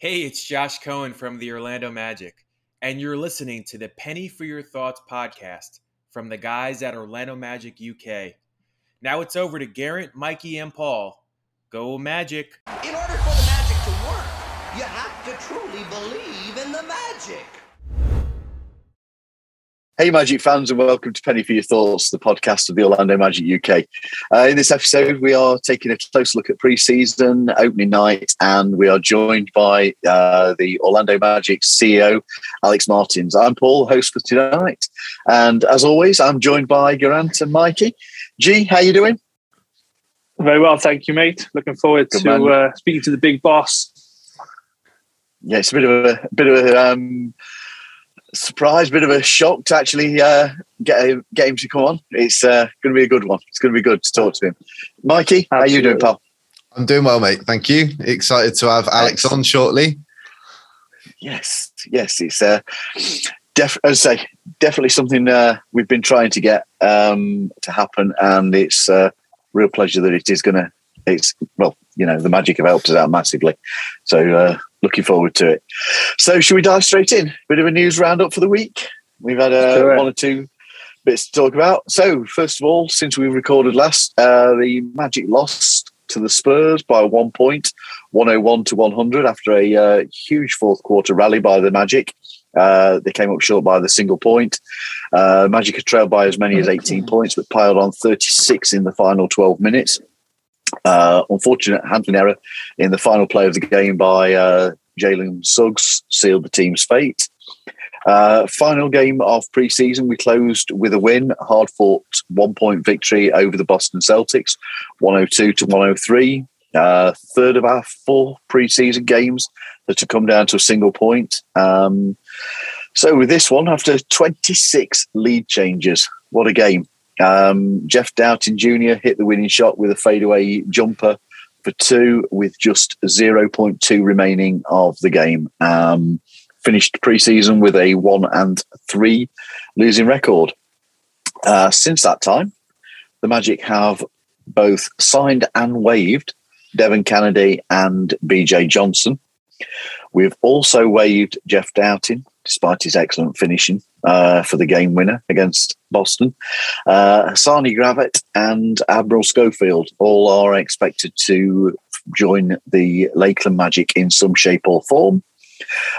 Hey, it's Josh Cohen from the Orlando Magic, and you're listening to the Penny for Your Thoughts podcast from the guys at Orlando Magic UK. Now it's over to Garrett, Mikey, and Paul. Go Magic! In order for the magic to work, you have to truly believe in the magic. Hey, Magic fans, and welcome to Penny for Your Thoughts, the podcast of the Orlando Magic UK. Uh, in this episode, we are taking a close look at pre-season opening night, and we are joined by uh, the Orlando Magic CEO, Alex Martins. I'm Paul, host for tonight, and as always, I'm joined by Garant and Mikey. G, how you doing? Very well, thank you, mate. Looking forward Good to uh, speaking to the big boss. Yeah, it's a bit of a, a bit of a um, surprise, bit of a shock to actually uh, get a, get him to come on. It's uh, going to be a good one. It's going to be good to talk to him. Mikey, how are you doing, Absolutely. pal? I'm doing well, mate. Thank you. Excited to have Alex on shortly. Yes, yes, it's uh, def- as I say, definitely something uh, we've been trying to get um, to happen, and it's a real pleasure that it is going to. It's well, you know, the magic have helped us out massively, so uh, looking forward to it. So, should we dive straight in? Bit of a news roundup for the week. We've had uh, one or two bits to talk about. So, first of all, since we recorded last, uh, the Magic lost to the Spurs by one point, 101 to 100 after a uh, huge fourth quarter rally by the Magic. Uh, they came up short by the single point. Uh, Magic had trailed by as many as 18 points, but piled on 36 in the final 12 minutes. Uh, unfortunate handling error in the final play of the game by uh, Jalen Suggs sealed the team's fate. Uh, final game of preseason, we closed with a win, hard fought one point victory over the Boston Celtics, 102 to 103. Uh, third of our four preseason games that have come down to a single point. Um, so with this one, after 26 lead changes, what a game. Um, Jeff Dowtin Jr. hit the winning shot with a fadeaway jumper for two with just 0.2 remaining of the game. Um, finished preseason with a one and three losing record. Uh, since that time, the Magic have both signed and waived Devin Cannady and BJ Johnson. We've also waived Jeff Dowtin, despite his excellent finishing uh, for the game winner against Boston. Uh, Hassani Gravett and Admiral Schofield all are expected to join the Lakeland Magic in some shape or form.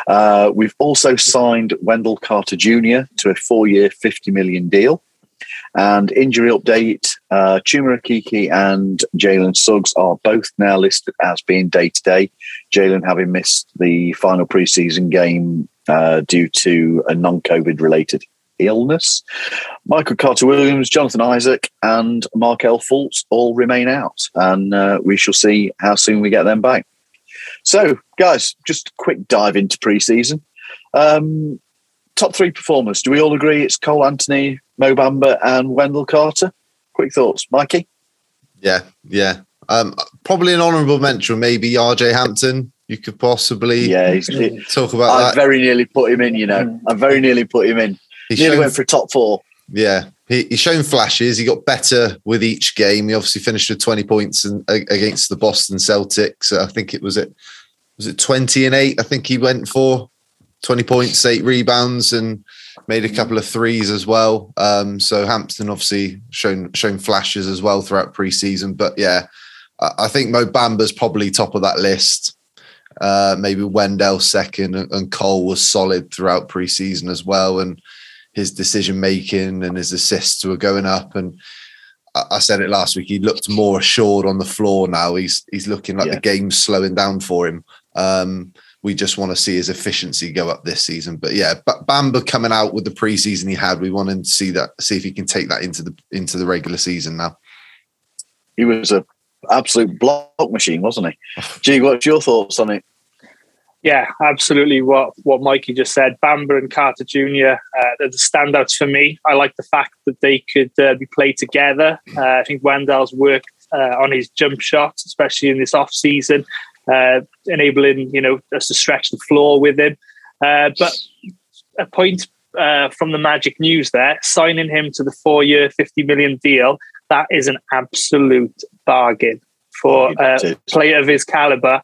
Uh, we've also signed Wendell Carter Jr. to a four year, 50 million deal. And injury update uh, Chuma Okeke and Jalen Suggs are both now listed as being day to day. Jalen having missed the final preseason game uh, due to a non COVID related illness. Michael Carter Williams, Jonathan Isaac, and Markelle Fultz all remain out. And uh, we shall see how soon we get them back. So, guys, just a quick dive into preseason. Um, top three performers. Do we all agree it's Cole Anthony, Mo Bamba, and Wendell Carter? Quick thoughts, Mikey. Yeah, yeah. Um, probably an honourable mention, maybe RJ Hampton. You could possibly Yeah, talk about I that. very nearly put him in. You know, I very nearly put him in. He Nearly shown, went for a top four. yeah, he, he's shown flashes. He got better with each game. He obviously finished with twenty points in, a- against the Boston Celtics. I think it was it was it twenty and eight. I think he went for twenty points, eight rebounds, and made a couple of threes as well. Um, so Hampton obviously shown shown flashes as well throughout preseason. But yeah, I, I think Mo Bamba's probably top of that list. Uh, maybe Wendell second, and, and Cole was solid throughout preseason as well, and his decision making and his assists were going up. And I, I said it last week. He looked more assured on the floor now. He's he's looking like Yeah. the game's slowing down for him. Um, we just want to see his efficiency go up this season. But yeah, but Bamba coming out with the preseason he had, we want to see that, see if he can take that into the into the regular season now. He was a absolute block machine, wasn't he? Gee, what's your thoughts on it? Yeah, absolutely. What what Mikey just said, Bamba and Carter Jr. Uh, they're the standouts for me. I like the fact that they could uh, be played together. Uh, I think Wendell's worked uh, on his jump shots, especially in this off season, uh, enabling you know us to stretch the floor with him. Uh, but a point uh, from the Magic News there, signing him to the four-year, fifty million deal. That is an absolute bargain for a player of his caliber.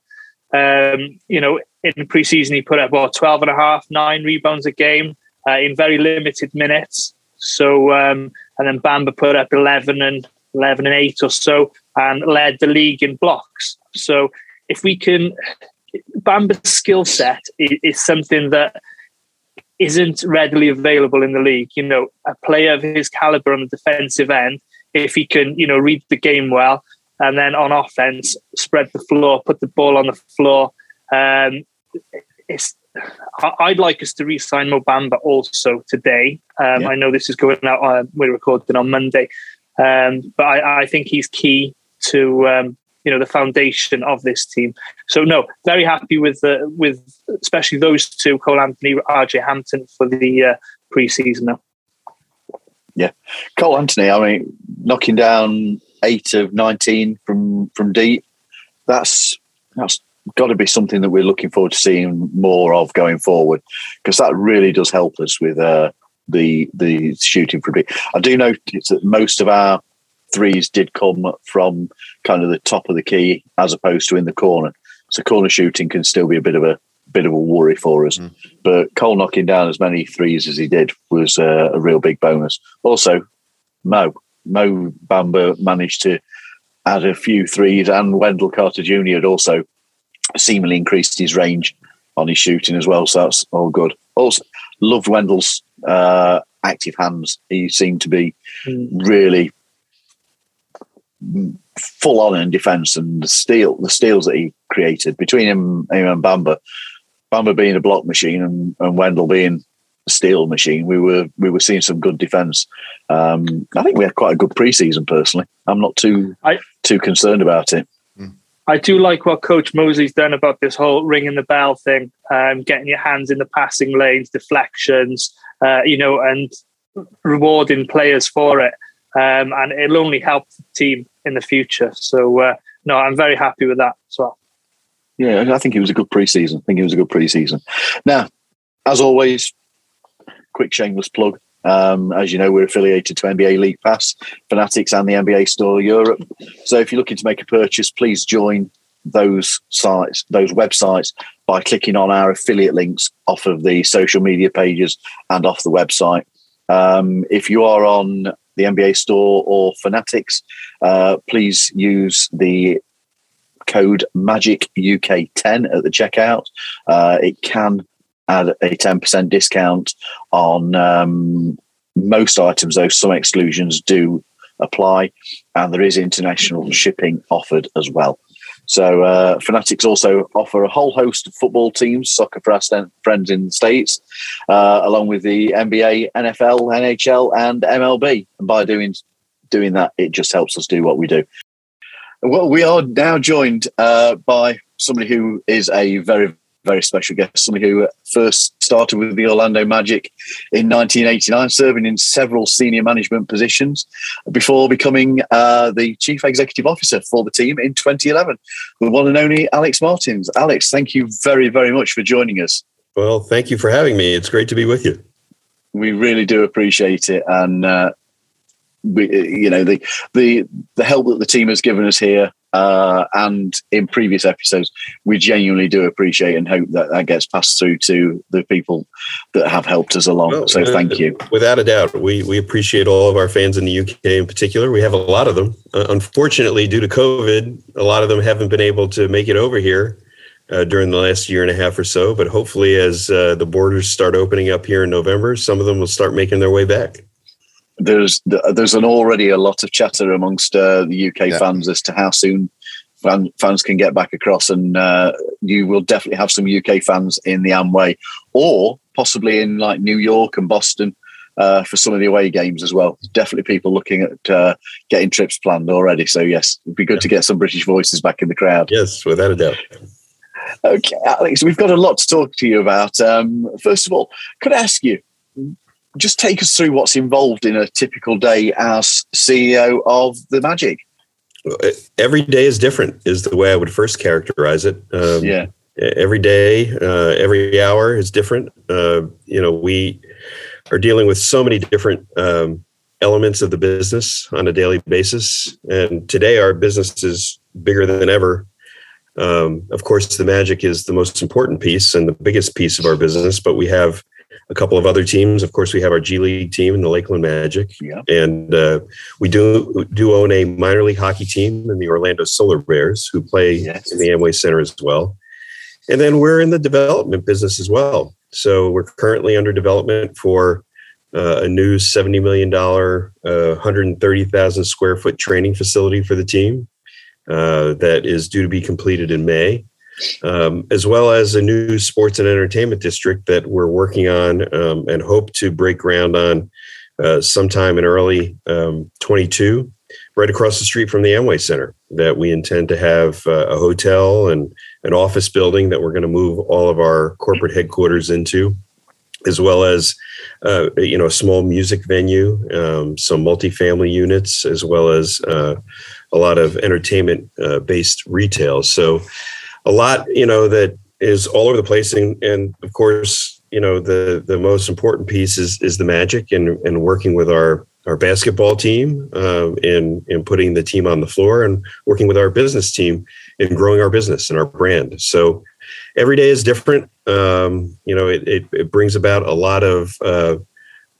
Um, you know, in preseason, he put up about 12 and a half, nine rebounds a game uh, in very limited minutes. So, um, and then Bamba put up 11 and 11 and 8 or so and led the league in blocks. So, if we can, Bamba's skill set is, is something that isn't readily available in the league. You know, a player of his caliber on the defensive end, if he can, you know, read the game well, and then on offense, spread the floor, put the ball on the floor. Um, it's I'd like us to re-sign Mo Bamba also today. Um, yeah. I know this is going out. Uh, we're recording on Monday, um, but I, I, think he's key to um, you know the foundation of this team. So no, very happy with the with especially those two, Cole Anthony, RJ Hampton for the uh, preseason now. Yeah, Cole Anthony. I mean, knocking down eight of nineteen from from deep. That's that's got to be something that we're looking forward to seeing more of going forward because that really does help us with uh, the the shooting from deep. I do notice that most of our threes did come from kind of the top of the key as opposed to in the corner. So corner shooting can still be a bit of a bit of a worry for us. Mm. But Cole knocking down as many threes as he did was uh, a real big bonus. Also, Mo Mo Bamba managed to add a few threes, and Wendell Carter Jr. had also seemingly increased his range on his shooting as well. So that's all good. Also, loved Wendell's uh, active hands. He seemed to be mm. really full on in defence and the steal the steals that he created between him, him and Bamba. Bamba being a block machine and, and Wendell being a steal machine, we were we were seeing some good defence. Um, I think we had quite a good preseason. Personally, I'm not too I, too concerned about it. I do like what Coach Mosley's done about this whole ringing the bell thing, um, getting your hands in the passing lanes, deflections, uh, you know, and rewarding players for it. Um, and it'll only help the team in the future. So, uh, no, I'm very happy with that as well. Yeah, I think it was a good preseason. I think it was a good preseason. Now, as always, quick shameless plug. Um, as you know, we're affiliated to NBA League Pass, Fanatics, and the NBA Store Europe. So if you're looking to make a purchase, please join those sites, those websites, by clicking on our affiliate links off of the social media pages and off the website. Um, if you are on the NBA Store or Fanatics, uh, please use the code Magic UK 10 at the checkout. Uh, it can add a 10% discount on um, most items, though some exclusions do apply, and there is international shipping offered as well. So, uh, Fanatics also offer a whole host of football teams, soccer for our friends in the States, uh, along with the NBA, NFL, NHL, and MLB. And by doing doing that, it just helps us do what we do. Well, we are now joined uh, by somebody who is a very, very special guest, somebody who first started with the Orlando Magic in 1989, serving in several senior management positions before becoming uh, the chief executive officer for the team in 2011. The one and only Alex Martins. Alex, thank you very, very much for joining us. Well, thank you for having me. It's great to be with you. We really do appreciate it, and uh, we, you know the the the help that the team has given us here uh, and in previous episodes, we genuinely do appreciate and hope that that gets passed through to the people that have helped us along. So uh, thank you. Without a doubt, we, we appreciate all of our fans in the UK in particular. We have a lot of them. Uh, unfortunately, due to COVID, a lot of them haven't been able to make it over here. Uh, during the last year and a half or so, but hopefully, as uh, the borders start opening up here in November, some of them will start making their way back there's there's an already a lot of chatter amongst uh, the UK yeah. fans as to how soon fan, fans can get back across, and uh, you will definitely have some UK fans in the Amway, or possibly in like New York and Boston. Uh, for some of the away games as well. Definitely people looking at uh, getting trips planned already. So yes, it'd be good yeah. to get some British voices back in the crowd. Yes, without a doubt. Okay, Alex, we've got a lot to talk to you about. Um, first of all, could I ask you, just take us through what's involved in a typical day as CEO of the Magic. Every day is different, is the way I would first characterize it. Um, yeah. Every day, uh, every hour is different. Uh, you know, we are dealing with so many different um, elements of the business on a daily basis. And today, our business is bigger than ever. Um, of course, the Magic is the most important piece and the biggest piece of our business, but we have a couple of other teams. Of course, we have our G League team in the Lakeland Magic, Yeah. and uh, we do do own a minor league hockey team in the Orlando Solar Bears, who play Yes. in the Amway Center as well. And then we're in the development business as well. So we're currently under development for uh, a new $70 million, uh, 130,000 square foot training facility for the team uh, that is due to be completed in May, um, as well as a new sports and entertainment district that we're working on um, and hope to break ground on uh, sometime in early um, 22, right across the street from the Amway Center. That we intend to have uh, a hotel and an office building that we're going to move all of our corporate headquarters into, as well as uh, you know a small music venue, um, some multifamily units, as well as uh, a lot of entertainment uh, based retail. So a lot you know that is all over the place, and, and of course you know the the most important piece is is the magic and and working with our our basketball team um, in in putting the team on the floor and working with our business team in growing our business and our brand. So every day is different. Um, you know, it, it, it brings about a lot of uh,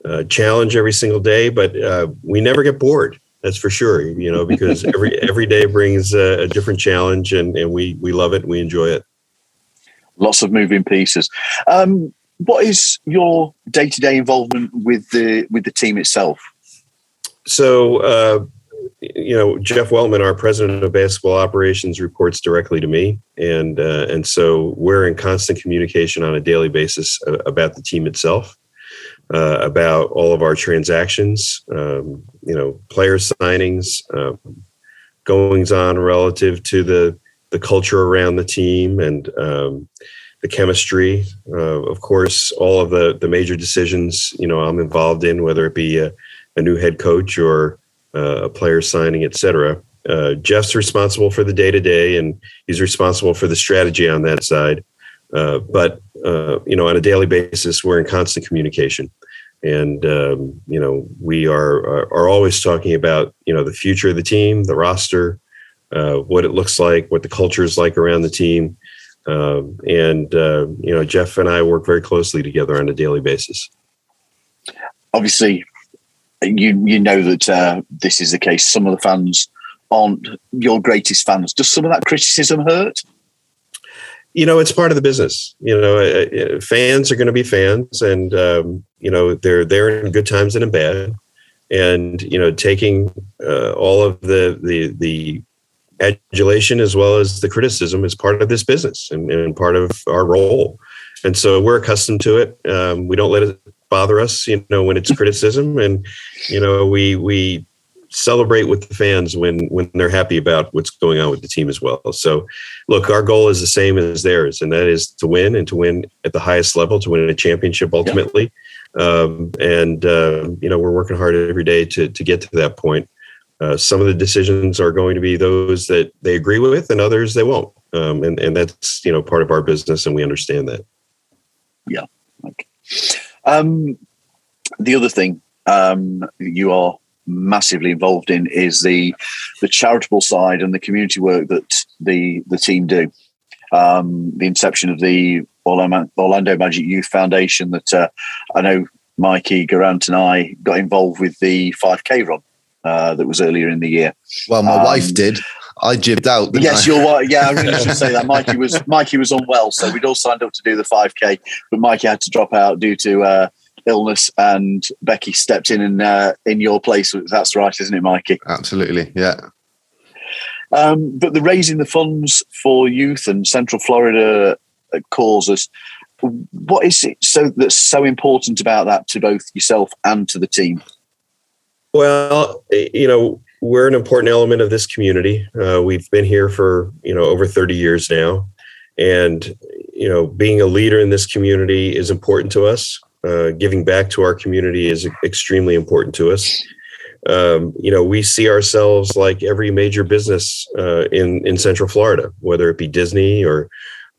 uh, challenge every single day, but uh, we never get bored. That's for sure. You know, because every every day brings a, a different challenge, and, and we we love it. and We enjoy it. Lots of moving pieces. Um, what is your day to day involvement with the with the team itself? So, uh, you know, Jeff Weltman, our president of basketball operations, reports directly to me, and uh, and so we're in constant communication on a daily basis uh, about the team itself, uh, about all of our transactions, um, you know, player signings, um, goings on relative to the the culture around the team and um, the chemistry. Uh, of course, all of the the major decisions, you know, I'm involved in, whether it be a, a new head coach or uh, a player signing, etc. Uh, Jeff's responsible for the day to day, and he's responsible for the strategy on that side. Uh, but uh, you know, on a daily basis, we're in constant communication, and um, you know, we are, are always talking about you know the future of the team, the roster, uh, what it looks like, what the culture is like around the team, um, and uh, you know, Jeff and I work very closely together on a daily basis. Obviously, you you know that uh, this is the case. Some of the fans aren't your greatest fans. Does some of that criticism hurt? You know it's part of the business. You know uh, uh, fans are going to be fans and um, you know they're there in good times and in bad. And you know taking uh, all of the the the adulation as well as the criticism is part of this business and, and part of our role. And so we're accustomed to it. Um, we don't let it bother us you know when it's criticism. And you know we we celebrate with the fans when when they're happy about what's going on with the team as well. So, look, our goal is the same as theirs, and that is to win and to win at the highest level, to win a championship ultimately. Um, and uh, you know, we're working hard every day to to get to that point. Uh, some of the decisions are going to be those that they agree with, and others they won't. Um, and and that's you know part of our business, and we understand that. Yeah. Okay. Um, the other thing um, you are massively involved in is the the charitable side and the community work that the the team do. Um, the inception of the Orlando Magic Youth Foundation that uh, I know Mikey Garant and I got involved with the 5K run uh, that was earlier in the year. Well, my Um, wife did. I jibbed out. Yes, I? you're right. Yeah, I really should say that. Mikey was Mikey was unwell, so we'd all signed up to do the 5K, but Mikey had to drop out due to uh, illness, and Becky stepped in and uh, in your place. That's right, isn't it, Mikey? Absolutely. Yeah. Um, but the raising the funds for youth and Central Florida uh, causes. What is it so that's so important about that to both yourself and to the team? Well, you know, we're an important element of this community. Uh, we've been here for you know over 30 years now, and you know, being a leader in this community is important to us. Uh, giving back to our community is extremely important to us. Um, you know, we see ourselves like every major business uh, in in Central Florida, whether it be Disney or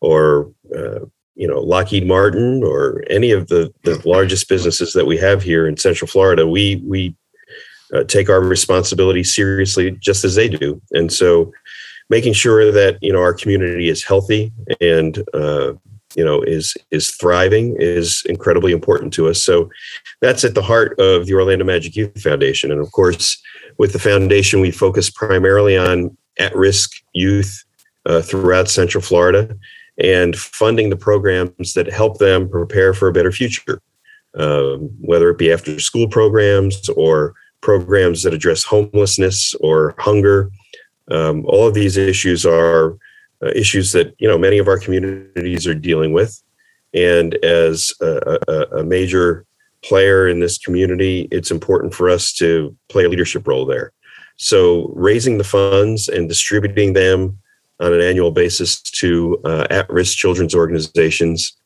or uh, you know Lockheed Martin or any of the the largest businesses that we have here in Central Florida. We we uh, take our responsibility seriously just as they do. And so making sure that you know our community is healthy and uh, you know is is thriving is incredibly important to us. So that's at the heart of the Orlando Magic Youth Foundation, and of course, with the foundation, we focus primarily on at-risk youth uh, throughout Central Florida and funding the programs that help them prepare for a better future, um, whether it be after school programs or programs that address homelessness or hunger. Um, all of these issues are uh, issues that you know many of our communities are dealing with, and as a, a, a major player in this community, it's important for us to play a leadership role there. So, raising the funds and distributing them on an annual basis to uh, at risk children's organizations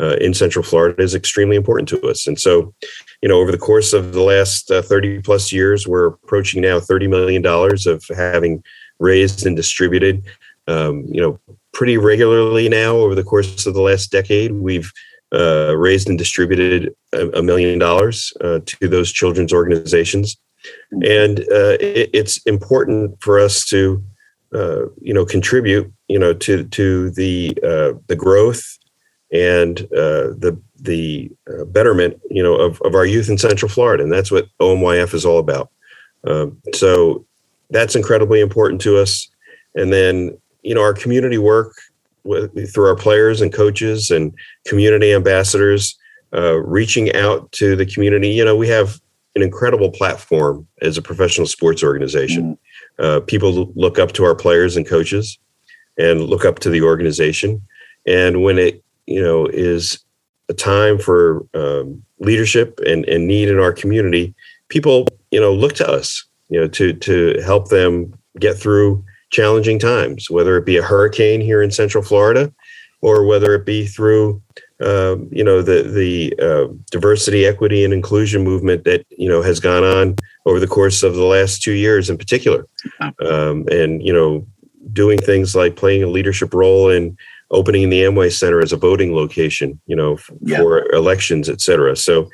uh, in Central Florida is extremely important to us. And so, you know, over the course of the last uh, 30 plus years, we're approaching now $30 million of having raised and distributed. Um, you know, pretty regularly now over the course of the last decade, we've uh, raised and distributed a, a million dollars uh, to those children's organizations. And uh, it, it's important for us to uh, you know contribute you know to to the uh, the growth and uh, the the uh, betterment you know of, of our youth in Central Florida, and that's what OMYF is all about. Um, so that's incredibly important to us. And then you know our community work with, through our players and coaches and community ambassadors, uh, reaching out to the community. You know we have an incredible platform as a professional sports organization. Mm uh, people look up to our players and coaches and look up to the organization. And when it, you know, is a time for um, leadership and, and need in our community, people, you know, look to us, you know, to to help them get through challenging times, whether it be a hurricane here in Central Florida, or whether it be through um, you know the the uh, diversity, equity, and inclusion movement that you know has gone on over the course of the last two years, in particular, um, and you know doing things like playing a leadership role in opening the Amway Center as a voting location, you know, f- yeah. for elections, et cetera. So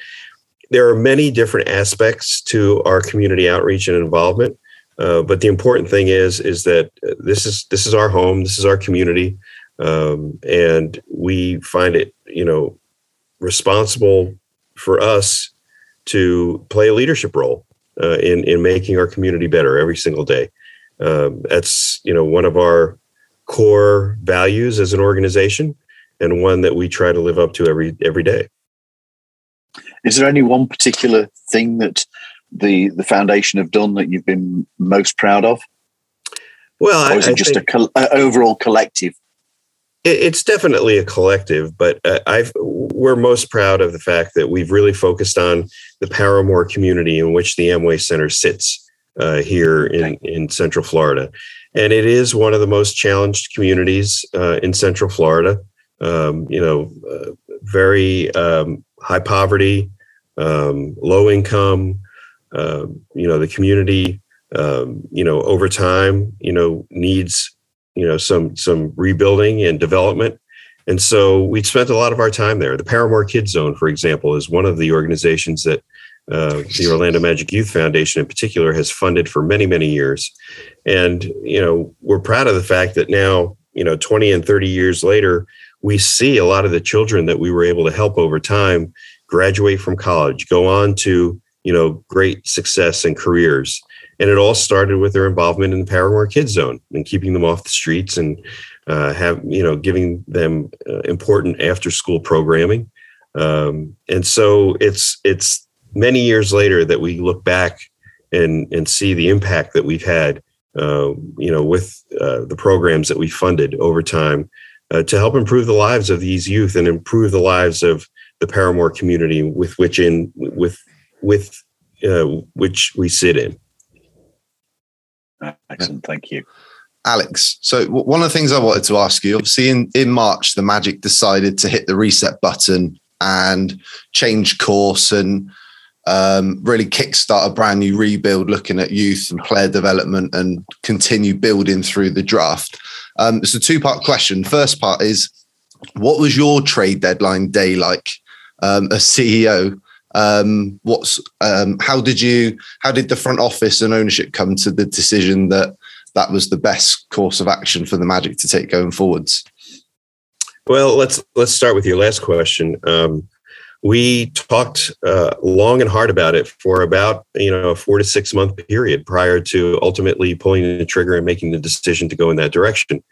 there are many different aspects to our community outreach and involvement. Uh, but the important thing is is that this is this is our home, this is our community, um, and we find it you know, responsible for us to play a leadership role uh, in in making our community better every single day. Um, that's you know one of our core values as an organization, and one that we try to live up to every every day. Is there any one particular thing that the the foundation have done that you've been most proud of? Well, or is I, it just think, a, a overall collective it's definitely a collective, but uh, I've we're most proud of the fact that we've really focused on the Parramore community in which the Amway Center sits uh, here in in Central Florida, and it is one of the most challenged communities uh, in Central Florida. Um, you know, uh, very um, high poverty, um, low income. Um, you know, the community. Um, you know, over time, you know, needs you know some some rebuilding and development and so we spent a lot of our time there the parramore kids zone for example is one of the organizations that uh, the orlando magic youth foundation in particular has funded for many many years and you know we're proud of the fact that now you know 20 and 30 years later we see a lot of the children that we were able to help over time graduate from college go on to you know great success and careers and it all started with their involvement in the Parramore Kids Zone and keeping them off the streets and uh, have you know giving them uh, important after school programming. Um, and so it's it's many years later that we look back and and see the impact that we've had. Uh, you know, with uh, the programs that we funded over time uh, to help improve the lives of these youth and improve the lives of the Parramore community with which in with with uh, which we sit in. Excellent. Thank you. Alex, so one of the things I wanted to ask you, obviously in, in March, the Magic decided to hit the reset button and change course and um, really kickstart a brand new rebuild, looking at youth and player development and continue building through the draft. Um, it's a two part question. First part is, what was your trade deadline day like um, as CEO? Um, what's um, how did you how did the front office and ownership come to the decision that that was the best course of action for the Magic to take going forwards? Well, let's let's start with your last question. Um, we talked uh, long and hard about it for about you know a four to six month period prior to ultimately pulling the trigger and making the decision to go in that direction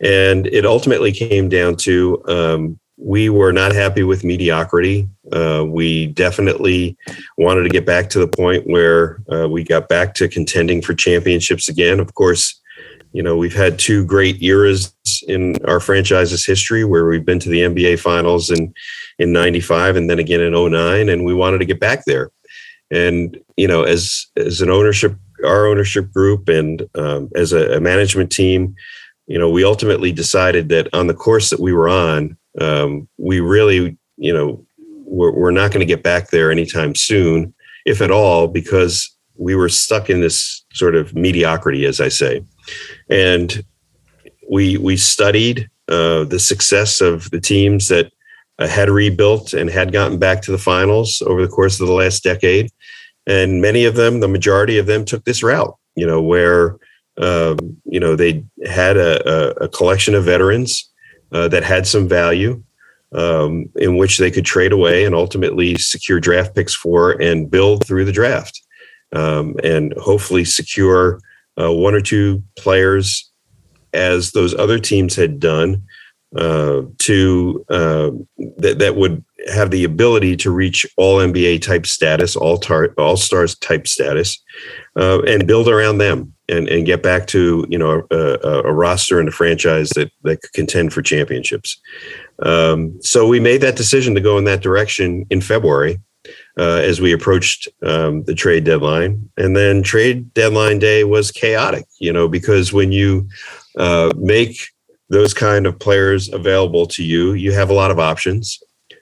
and it ultimately came down to um, we were not happy with mediocrity. Uh, we definitely wanted to get back to the point where uh, we got back to contending for championships again. Of course, you know, we've had two great eras in our franchise's history where we've been to the NBA finals in, in 95 and then again in 09, and we wanted to get back there. And, you know, as, as an ownership, our ownership group and um, as a, a management team, you know, we ultimately decided that on the course that we were on, um, we really, you know, we're, we're not going to get back there anytime soon, if at all, because we were stuck in this sort of mediocrity, as I say. And we we studied uh, the success of the teams that uh, had rebuilt and had gotten back to the finals over the course of the last decade, and many of them, the majority of them, took this route. You know, where um, you know, they had a, a, a collection of veterans uh, that had some value um, in which they could trade away and ultimately secure draft picks for and build through the draft, um, and hopefully secure uh, one or two players as those other teams had done uh, to uh, that that would have the ability to reach all NBA type status, all tar- all stars type status, uh, and build around them and, and get back to you know a, a, roster and a franchise that that could contend for championships. Um, so we made that decision to go in that direction in February uh, as we approached um, the trade deadline, and then trade deadline day was chaotic. You know because when you uh, make those kind of players available to you, you have a lot of options.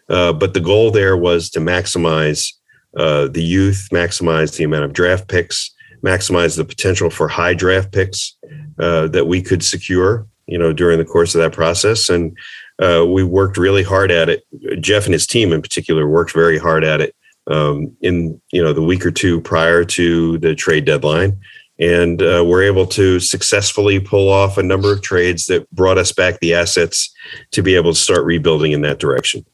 Uh, but the goal there was to maximize uh, the youth, maximize the amount of draft picks, maximize the potential for high draft picks uh, that we could secure, you know, during the course of that process. And uh, we worked really hard at it. Jeff and his team, in particular, worked very hard at it um, in you know the week or two prior to the trade deadline, and uh, we're able to successfully pull off a number of trades that brought us back the assets to be able to start rebuilding in that direction.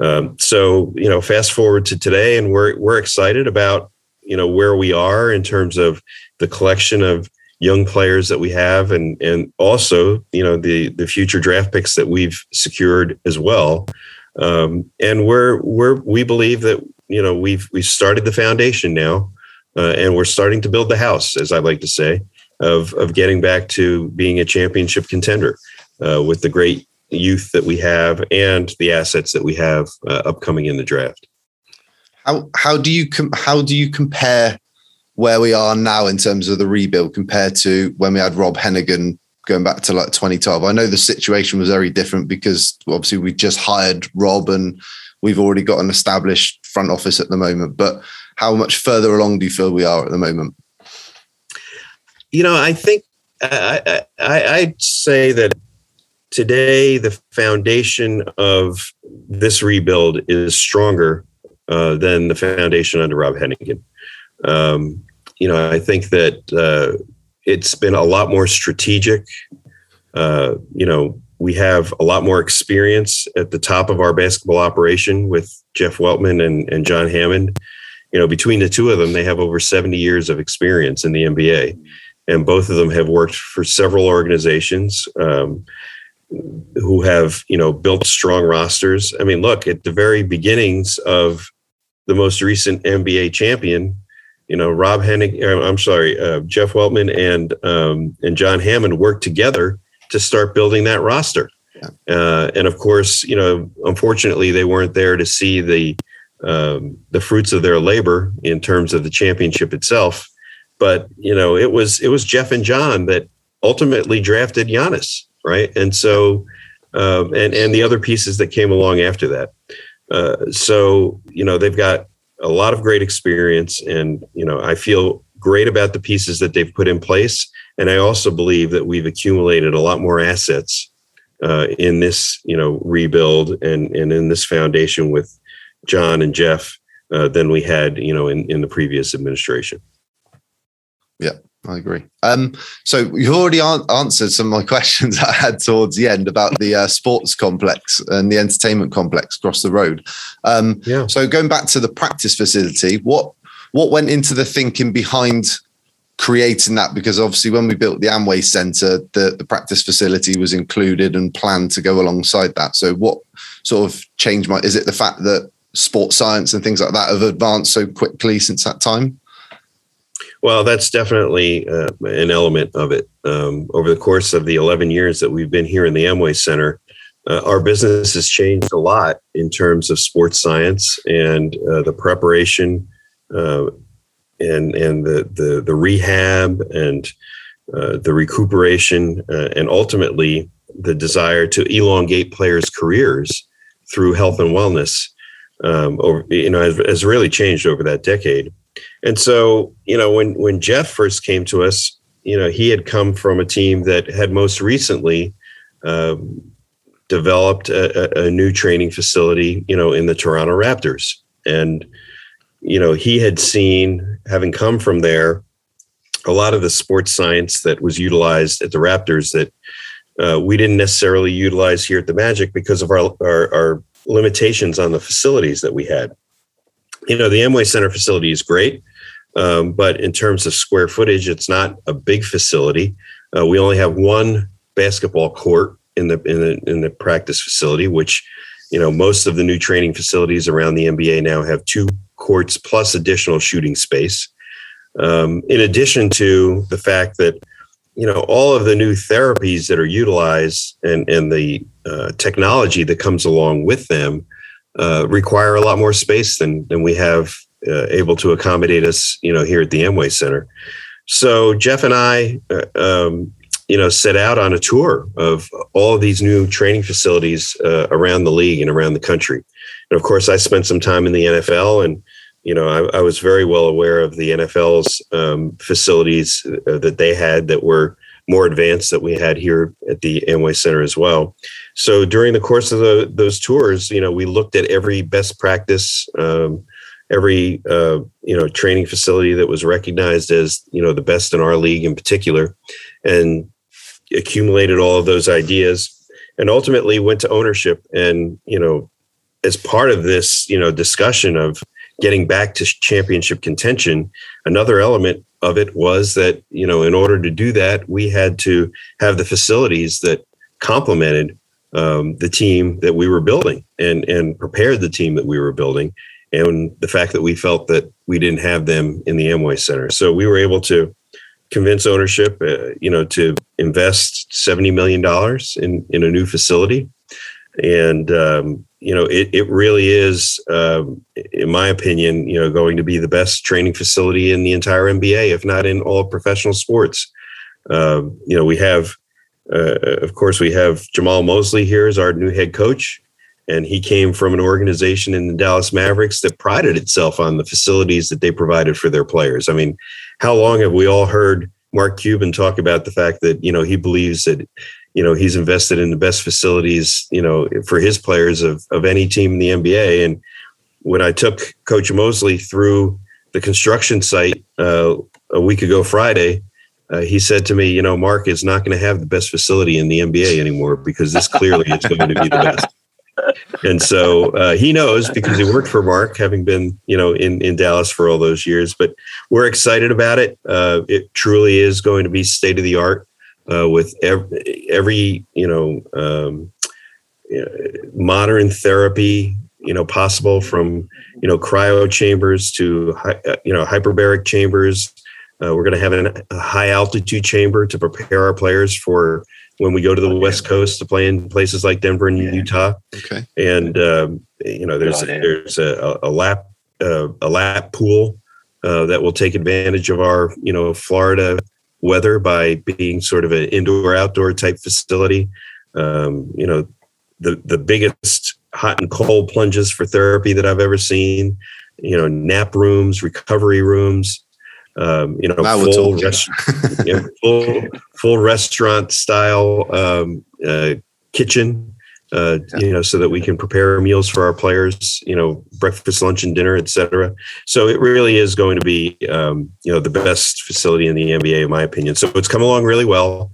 Um, so you know, fast forward to today, and we're we're excited about you know where we are in terms of the collection of young players that we have and and also you know the the future draft picks that we've secured as well. Um, and we're we're we believe that you know we've we've started the foundation now uh, and we're starting to build the house as i like to say of of getting back to being a championship contender uh, with the great youth that we have and the assets that we have uh, upcoming in the draft how how do you com- how do you compare where we are now in terms of the rebuild compared to when we had Rob Hennigan going back to like 2012? I know the situation was very different because obviously we just hired Rob and we've already got an established front office at the moment. But how much further along do you feel we are at the moment? You know, I think I, I, I'd say that today the foundation of this rebuild is stronger uh, than the foundation under Rob Hennigan. Um, you know, I think that uh, it's been a lot more strategic. Uh, you know, we have a lot more experience at the top of our basketball operation with Jeff Weltman and, and John Hammond. You know, between the two of them, they have over 70 years of experience in the NBA. And both of them have worked for several organizations um, who have, you know, built strong rosters. I mean, look, at the very beginnings of the most recent NBA champion, you know, Rob Hennig, I'm sorry, uh, Jeff Weltman and um, and John Hammond worked together to start building that roster. Uh, and of course, you know, unfortunately, they weren't there to see the um, the fruits of their labor in terms of the championship itself. But you know, it was it was Jeff and John that ultimately drafted Giannis, right? And so, um, and and the other pieces that came along after that. Uh, so you know they've got a lot of great experience, and you know I feel great about the pieces that they've put in place, and I also believe that we've accumulated a lot more assets uh, in this you know rebuild and and in this foundation with John and Jeff uh, than we had you know in in the previous administration. Yeah, I agree. Um, so you've already an- answered some of my questions I had towards the end about the uh, sports complex and the entertainment complex across the road. Um, Yeah. So going back to the practice facility, what what went into the thinking behind creating that? Because obviously, when we built the Amway Centre, the the practice facility was included and planned to go alongside that. So what sort of changed my? Is it the fact that sports science and things like that have advanced so quickly since that time? Well, that's definitely uh, an element of it. Um, over the course of the 11 years that we've been here in the Amway Center, uh, our business has changed a lot in terms of sports science and uh, the preparation uh, and and the the, the rehab and uh, the recuperation uh, and ultimately the desire to elongate players' careers through health and wellness. Um, over you know has, has really changed over that decade. And so, you know, when when Jeff first came to us, you know, he had come from a team that had most recently um, developed a, a, new training facility, you know, in the Toronto Raptors, and you know, he had seen, having come from there, a lot of the sports science that was utilized at the Raptors that uh, we didn't necessarily utilize here at the Magic because of our, our our limitations on the facilities that we had you know the Amway Center facility is great, um, but in terms of square footage, it's not a big facility. Uh, we only have one basketball court in the in the in the practice facility, which you know most of the new training facilities around the NBA now have two courts plus additional shooting space. Um, in addition to the fact that you know all of the new therapies that are utilized and and the uh, technology that comes along with them uh, require a lot more space than than we have uh, able to accommodate us, you know, here at the Amway Center. So Jeff and I, uh, um, you know, set out on a tour of all of these new training facilities uh, around the league and around the country. And of course, I spent some time in the NFL, and you know, I, I was very well aware of the NFL's um, facilities uh, that they had that were more advanced that we had here at the Amway Center as well. So during the course of the, those tours, you know, we looked at every best practice, um, every uh, you know training facility that was recognized as you know the best in our league in particular, and accumulated all of those ideas, and ultimately went to ownership. And you know, as part of this, you know, discussion of getting back to championship contention, another element of it was that you know in order to do that we had to have the facilities that complemented um, the team that we were building and and prepared the team that we were building and the fact that we felt that we didn't have them in the Amway Center. So we were able to convince ownership uh, you know to invest 70 million dollars in in a new facility. And um, you know it, it really is um, in my opinion you know going to be the best training facility in the entire nba if not in all professional sports. Um, you know we have uh, of course we have jamahl mosley here as our new head coach and he came from an organization in the dallas mavericks that prided itself on the facilities that they provided for their players. I mean how long have we all heard mark cuban talk about the fact that you know he believes that you know he's invested in the best facilities you know for his players of of any team in the NBA and when I took coach Mosley through the construction site uh, a week ago Friday uh, he said to me you know Mark is not going to have the best facility in the NBA anymore because this clearly is going to be the best and so uh, he knows because he worked for Mark, having been you know in in Dallas for all those years. But we're excited about it. Uh, it truly is going to be state of the art uh, with every, every you know um, modern therapy you know possible from you know cryo chambers to you know hyperbaric chambers. Uh, we're going to have an, a high altitude chamber to prepare our players for when we go to the West Coast to play in places like Denver and Yeah. Utah. Okay. And um, you know, there's idea. there's a, a lap uh, a lap pool uh, that will take advantage of our you know Florida weather by being sort of an indoor outdoor type facility. Um, you know, the the biggest hot and cold plunges for therapy that I've ever seen. You know, nap rooms, recovery rooms. Um, you know, full rest- yeah, full full restaurant style um, uh, kitchen uh, you know, so that we can prepare meals for our players, you know, breakfast, lunch, and dinner, et cetera. So it really is going to be, um, you know, the best facility in the NBA, in my opinion. So it's come along really well.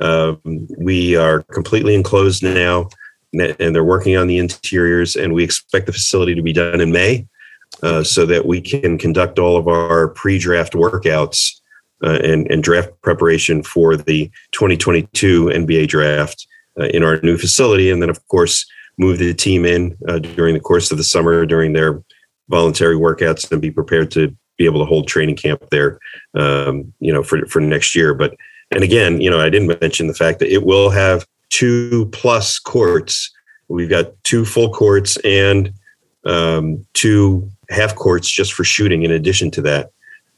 Um, we are completely enclosed now, and they're working on the interiors, and we expect the facility to be done in May, uh, so that we can conduct all of our pre-draft workouts uh, and, and draft preparation for the 2022 NBA draft in our new facility, and then of course move the team in uh, during the course of the summer during their voluntary workouts and be prepared to be able to hold training camp there, um, you know, for for next year. But and again, you know, I didn't mention the fact that it will have two plus courts. We've got two full courts and um, two half courts just for shooting. In addition to that,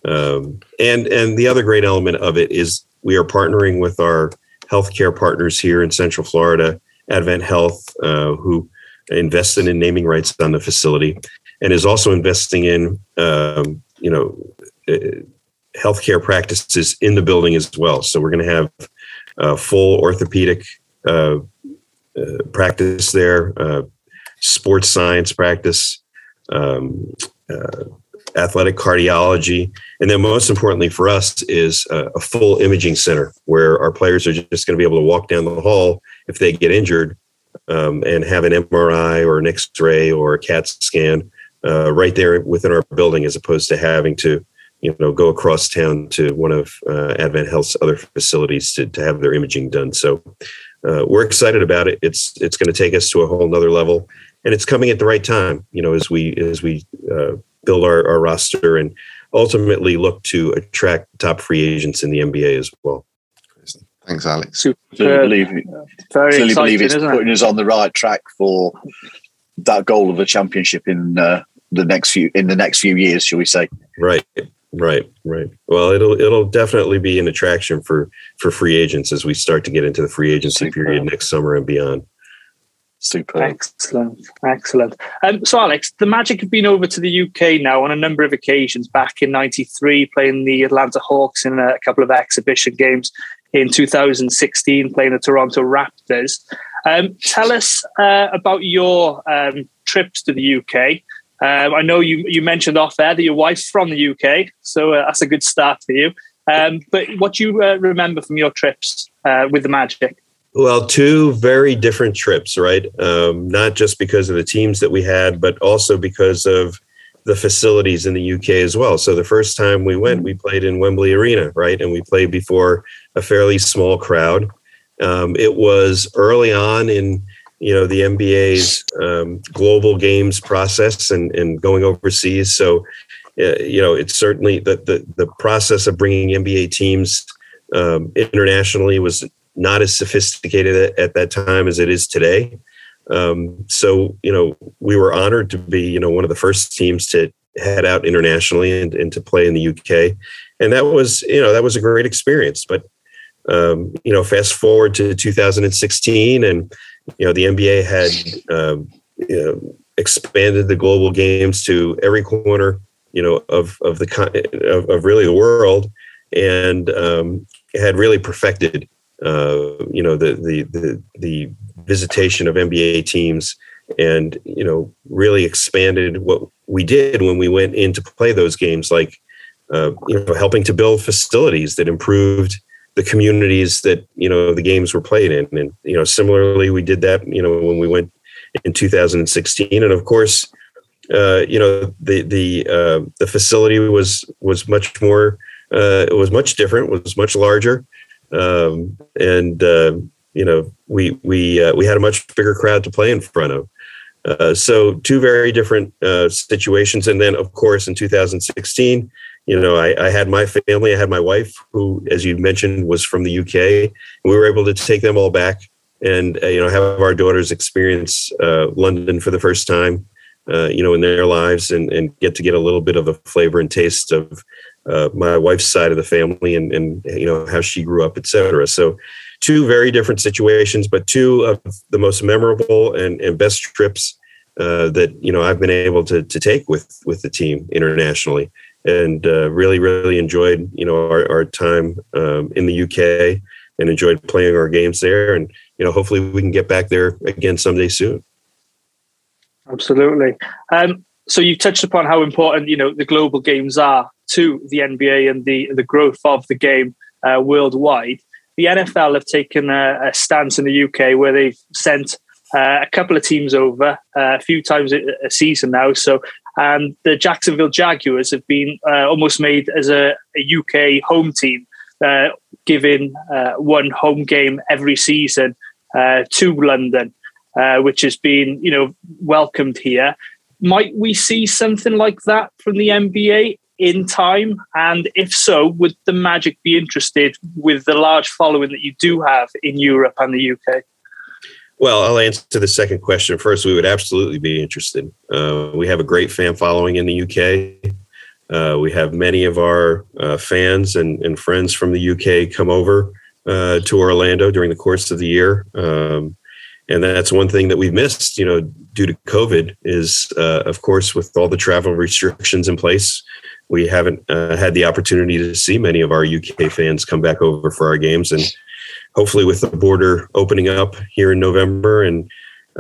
um, and and the other great element of it is we are partnering with our healthcare partners here in Central Florida, Advent Health, uh, who invested in naming rights on the facility, and is also investing in um, you know uh, healthcare practices in the building as well. So we're going to have a full orthopedic uh, uh, practice there, uh, sports science practice. Um, uh, athletic cardiology, and then most importantly for us is a, a full imaging center where our players are just going to be able to walk down the hall if they get injured um, and have an MRI or an X-ray or a CAT scan uh, right there within our building, as opposed to having to you know go across town to one of uh, Advent Health's other facilities to, to have their imaging done. So uh, we're excited about it. It's it's going to take us to a whole nother level, and it's coming at the right time. You know, as we as we uh, build our, our roster and ultimately look to attract top free agents in the NBA as well. Thanks, Alex. Super. believe, Very exciting, believe it's putting it? us on the right track for that goal of a championship in uh, the next few in the next few years, shall we say? Right, right, right. Well, it'll it'll definitely be an attraction for for free agents as we start to get into the free agency Super. period next summer and beyond. Super. Excellent. Excellent. Um, so, Alex, the Magic have been over to the UK now on a number of occasions. Back in 93, playing the Atlanta Hawks in a couple of exhibition games. In 2016, playing the Toronto Raptors. Um, tell us uh, about your um, trips to the UK. Um, I know you, you mentioned off there that your wife's from the UK, so uh, that's a good start for you. Um, but what do you uh, remember from your trips uh, with the Magic? Well, two very different trips, right? Um, not just because of the teams that we had, but also because of the facilities in the UK as well. So the first time we went, we played in Wembley Arena, right? And we played before a fairly small crowd. Um, it was early on in you know the NBA's um, global games process and, and going overseas. So uh, you know it's certainly the, the the process of bringing NBA teams um, internationally was not as sophisticated at, at that time as it is today. Um, so, you know, we were honored to be, you know, one of the first teams to head out internationally and, and to play in the UK. And that was, you know, that was a great experience. But, um, you know, fast forward to 2016 and, you know, the NBA had, um, you know, expanded the global games to every corner, you know, of, of the, of, of really the world and um, had really perfected uh, you know the, the the the visitation of NBA teams and you know really expanded what we did when we went in to play those games like uh, you know helping to build facilities that improved the communities that you know the games were played in. And you know similarly we did that you know when we went in 2016 and of course uh, you know the the uh, the facility was was much more uh, it was much different was much larger um, and uh, you know we we uh, we had a much bigger crowd to play in front of. Uh, so two very different uh, situations, and then of course in 2016, you know I, I, had my family, I had my wife, who, as you mentioned, was from the UK. we were able to take them all back, and uh, you know have our daughters experience uh, London for the first time. Uh, you know, in their lives, and, and get to get a little bit of a flavor and taste of uh, my wife's side of the family and, and you know how she grew up, etc. So two very different situations, but two of the most memorable and, and best trips uh, that you know I've been able to to take with with the team internationally, and uh, really really enjoyed you know our, our time um, in the UK and enjoyed playing our games there, and you know, hopefully we can get back there again someday soon. Absolutely. Um, so you've touched upon how important you know the global games are to the NBA and the the growth of the game uh, worldwide. The NFL have taken a, a, stance in the UK where they've sent uh, a couple of teams over uh, a few times a, season now. So, and the Jacksonville Jaguars have been uh, almost made as a, a UK home team, uh, giving uh, one home game every season to London, which has been you know welcomed here. Might we see something like that from the NBA in time? And if so, would the Magic be interested with the large following that you do have in Europe and the UK? Well, I'll answer the second question first. We would absolutely be interested. Uh, we have a great fan following in the UK. Uh, we have many of our uh, fans and, and, friends from the UK come over uh, to Orlando during the course of the year. Um, and that's one thing that we've missed, you know, due to COVID is, uh, of course, with all the travel restrictions in place, we haven't uh, had the opportunity to see many of our UK fans come back over for our games. And hopefully, with the border opening up here in November and,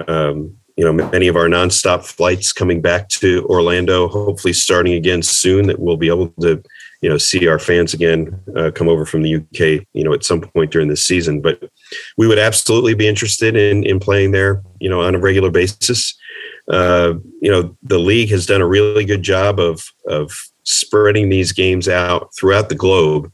um, you know, many of our nonstop flights coming back to Orlando, hopefully starting again soon, that we'll be able to you know see our fans again uh, come over from the UK you know at some point during this season. But we would absolutely be interested in in playing there you know on a regular basis. Uh, you know the league has done a really good job of of spreading these games out throughout the globe.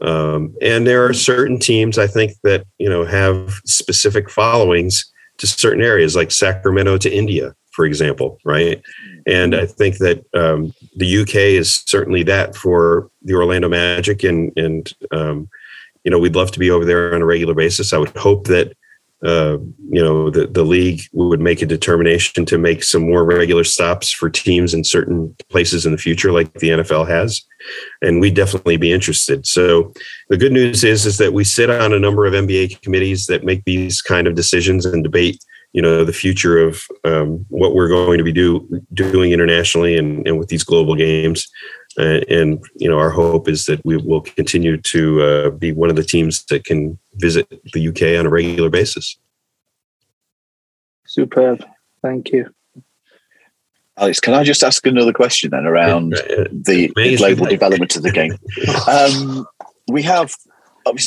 Um, and there are certain teams I think that you know have specific followings to certain areas like Sacramento to India for example, right? And I think that um, the UK is certainly that for the Orlando Magic, and and um, you know we'd love to be over there on a regular basis. I would hope that uh, you know the the league would make a determination to make some more regular stops for teams in certain places in the future, like the NFL has, and we'd definitely be interested. So the good news is is that we sit on a number of NBA committees that make these kind of decisions and debate you know the future of um, what we're going to be do doing internationally and, and with these global games. Uh, and you know our hope is that we will continue to uh, be one of the teams that can visit the UK on a regular basis. Superb. Thank you. Alex, can I just ask another question then around the, the global development of the game? Um, we have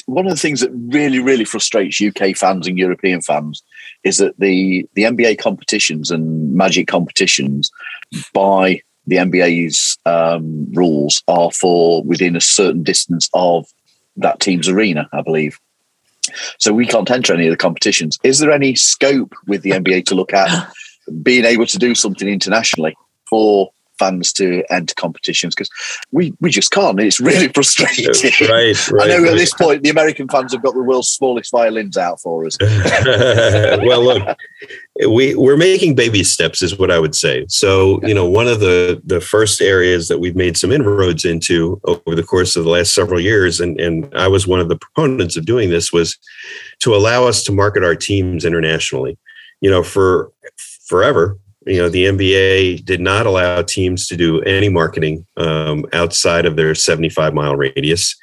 one of the things that really, really frustrates UK fans and European fans is that the the NBA competitions and Magic competitions by the NBA's um, rules are for within a certain distance of that team's arena, I believe. So we can't enter any of the competitions. Is there any scope with the NBA to look at being able to do something internationally for fans to enter competitions because we, we just can't. It's really frustrating. right, right. I know right. at this point the American fans have got the world's smallest violins out for us. well, look, we we're making baby steps, is what I would say. So you know, one of the the first areas that we've made some inroads into over the course of the last several years, and and I was one of the proponents of doing this, was to allow us to market our teams internationally. You know, for forever you know the NBA did not allow teams to do any marketing um, outside of their 75 mile radius,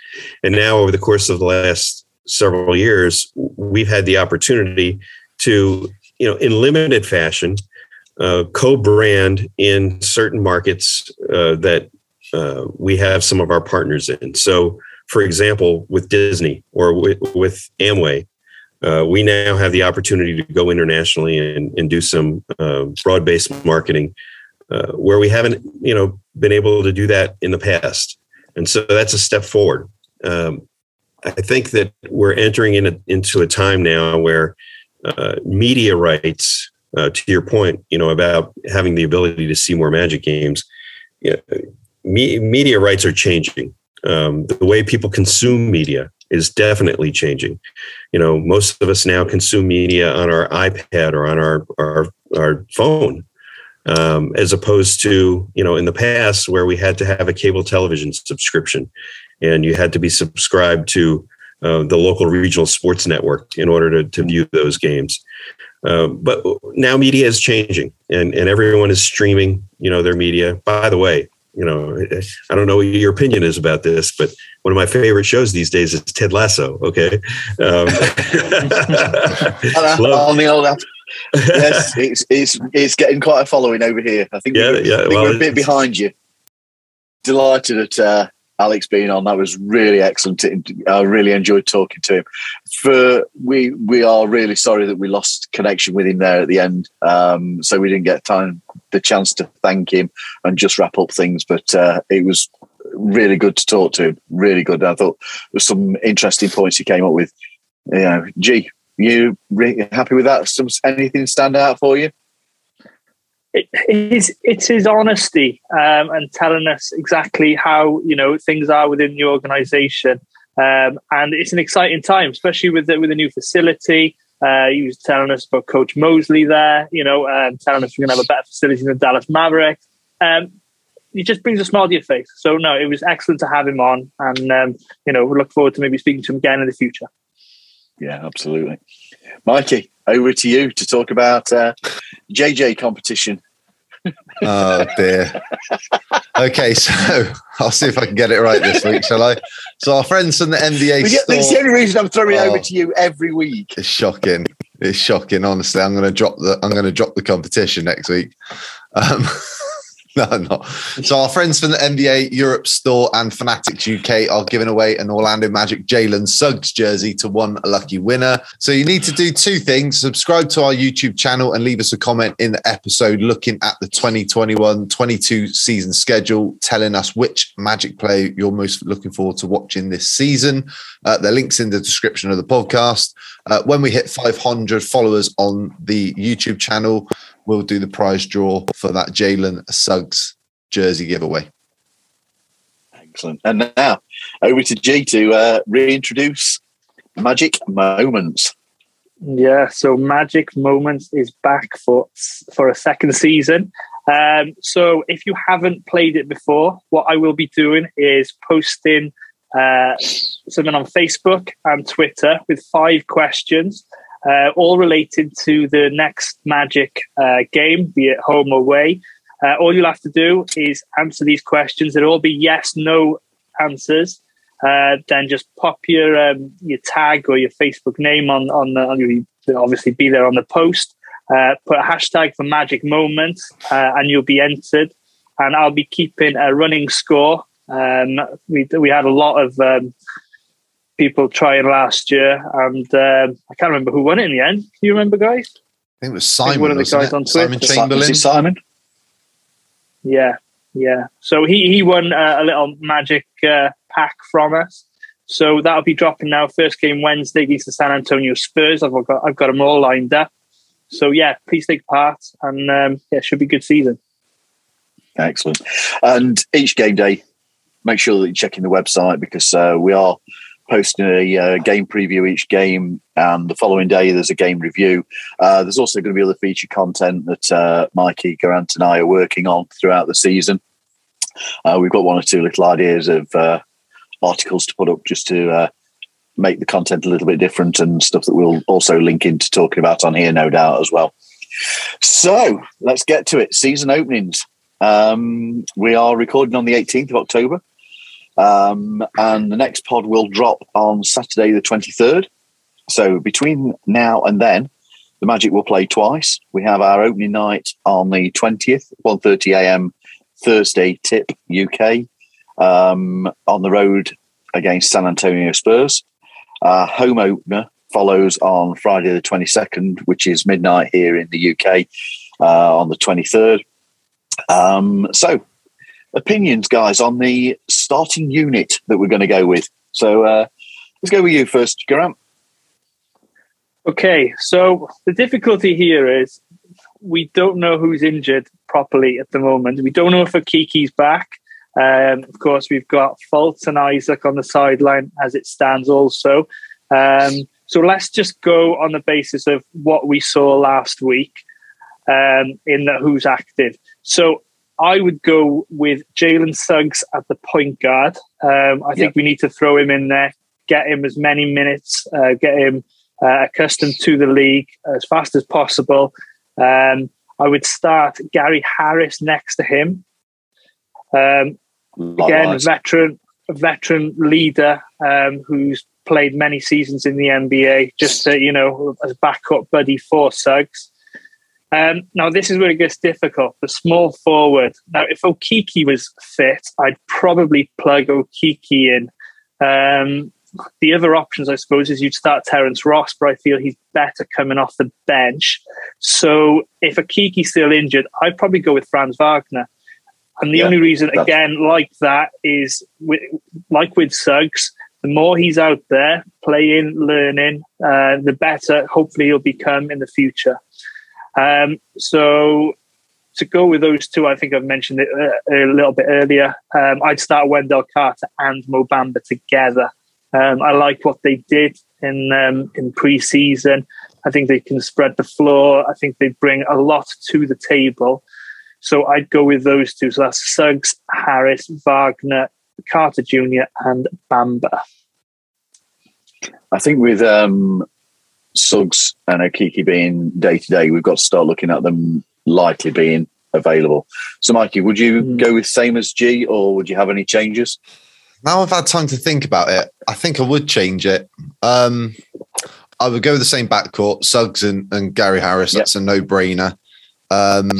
and now over the course of the last several years, we've had the opportunity to you know in limited fashion uh, co-brand in certain markets uh, that uh, we have some of our partners in. So, for example, with Disney or with, with Amway, uh, we now have the opportunity to go internationally and, and do some uh, broad-based marketing uh, where we haven't, you know, been able to do that in the past. And so that's a step forward. Um, I think that we're entering in a, into a time now where uh, media rights, uh, to your point, you know, about having the ability to see more Magic games, you know, me, media rights are changing. Um, the way people consume media is definitely changing. You know, most of us now consume media on our iPad or on our our, our phone, um, as opposed to you know in the past where we had to have a cable television subscription, and you had to be subscribed to uh, the local regional sports network in order to, to view those games. Uh, but now media is changing, and and everyone is streaming. You know their media. By the way, you know, I don't know what your opinion is about this, but one of my favorite shows these days is Ted Lasso. Okay. Um, on the old, yes, it's, it's, it's getting quite a following over here. I think, yeah, we're, yeah, well, we're a bit behind you. Delighted at uh, Alex being on. That was really excellent. I really enjoyed talking to him. For we we are really sorry that we lost connection with him there at the end, um, so we didn't get time the chance to thank him and just wrap up things. But uh, it was really good to talk to him. Really good. I thought there was some interesting points he came up with. You know, gee, you happy with that? Some anything stand out for you? It is it's his honesty um, and telling us exactly how you know things are within the organization. Um, and it's an exciting time especially with the, with a new facility. Uh, he was telling us about coach mosley there you know um, telling us we're going to have a better facility than dallas mavericks um, just brings a smile to your face. So no it was excellent to have him on and um, you know we look forward to maybe speaking to him again in the future. Yeah absolutely. Mikey over to you to talk about uh, JJ competition. oh dear. Okay, so I'll see if I can get it right this week, shall I? So our friends from the NBA Get, store. It's the only reason I'm throwing Oh. it over to you every week. It's shocking. It's shocking. Honestly, I'm going to drop the. I'm going to drop the competition next week. Um, no, I'm not. So our friends from the NBA Europe store and Fanatics UK are giving away an Orlando Magic Jalen Suggs jersey to one lucky winner. So you need to do two things: subscribe to our YouTube channel and leave us a comment in the episode looking at the 2021-22 season schedule, telling us which Magic player you're most looking forward to watching this season. Uh, the links in the description of the podcast. Uh, when we hit 500 followers on the YouTube channel, we'll do the prize draw for that Jalen Suggs jersey giveaway. Excellent. And now over to G to uh, reintroduce Magic Moments. Yeah, so Magic Moments is back for for a second season. Um, so if you haven't played it before, what I will be doing is posting uh, something on Facebook and Twitter with five questions, uh, all related to the next Magic uh, game, be it home or away. Uh, all you'll have to do is answer these questions. It'll all be yes, no answers. Uh, then just pop your um, your tag or your Facebook name on on the on your, obviously be there on the post. Uh, put a hashtag for Magic Moment, uh, and you'll be entered. And I'll be keeping a running score. Um, we we had a lot of um, people trying last year, and um, I can't remember who won it in the end. Can you remember, guys? I think it was I think Simon. one of the guys it? on Simon Chamberlain. Was it Simon? Yeah, yeah. So he he won uh, a little magic uh, pack from us. So that'll be dropping now. First game Wednesday against the San Antonio Spurs. I've got I've got them all lined up. So yeah, please take part, and um, yeah, it should be a good season. Excellent. And each game day, make sure that you're checking the website because uh, we are posting a uh, game preview each game, and the following day there's a game review. Uh, there's also going to be other feature content that uh, Mikey, Grant, and I are working on throughout the season. Uh, we've got one or two little ideas of uh, articles to put up just to uh, make the content a little bit different and stuff that we'll also link into talking about on here, no doubt, as well. So let's get to it. Season openings. Um, we are recording on the 18th of October. Um, and the next pod will drop on Saturday, the 23rd. So between now and then, the Magic will play twice. We have our opening night on the 20th, 1.30 a.m. Thursday tip UK um, on the road against San Antonio Spurs. Our home opener follows on Friday the 22nd, which is midnight here in the UK uh, on the 23rd. Um, so, opinions, guys, on the starting unit that we're going to go with. So, uh, let's go with you first, Grant. Okay, so the difficulty here is we don't know who's injured properly at the moment. We don't know if Okeke's back. Um, of course, we've got Fultz and Isaac on the sideline as it stands, also. Um, so let's just go on the basis of what we saw last week um, in the who's active. So I would go with Jalen Suggs at the point guard. Um, I think we need to throw him in there, get him as many minutes, uh, get him uh, accustomed to the league as fast as possible. Um, I would start Gary Harris next to him. Um, again, veteran veteran leader um, who's played many seasons in the NBA, just to, you know as backup buddy for Suggs. Um, now this is where it gets difficult. The small forward. Now, if Okeke was fit, I'd probably plug Okeke in. Um, the other options, I suppose, is you'd start Terence Ross, but I feel he's better coming off the bench. So if Okeke's still injured, I'd probably go with Franz Wagner. And the Yeah, only reason, again, like that is wi- like with Suggs, the more he's out there playing, learning, uh, the better hopefully he'll become in the future. Um, so to go with those two, I think I've mentioned it uh, a little bit earlier. Um, I'd start Wendell Carter and Mo Bamba together. Um, I like what they did in um, in preseason. I think they can spread the floor. I think they bring a lot to the table. So I'd go with those two. So that's Suggs, Harris, Wagner, Carter Jr., and Bamba. I think with um, Suggs and Okeke being day to day, we've got to start looking at them likely being available. So, Mikey, would you Mm. go with same as G, or would you have any changes? Now I've had time to think about it. I think I would change it. Um, I would go with the same backcourt, Suggs and, and Gary Harris. Yep. That's a no brainer. Um,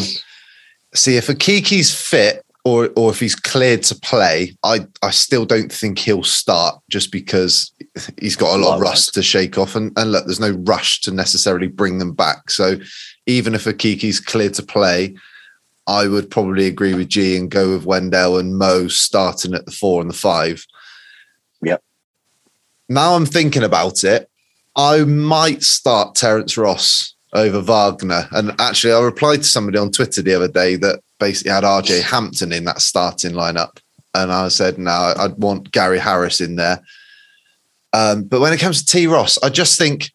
see, if Okeke's fit or or if he's cleared to play, I, I still don't think he'll start just because he's got a lot of Right. rust to shake off. And, and look, there's no rush to necessarily bring them back. So even if Okeke's cleared to play, I would probably agree with G and go with Wendell and Mo starting at the four and the five. Yep. Now I'm thinking about it. I might start Terence Ross over Wagner. And actually, I replied to somebody on Twitter the other day that basically had RJ Hampton in that starting lineup. And I said, no, I'd want Gary Harris in there. Um, but when it comes to T Ross, I just think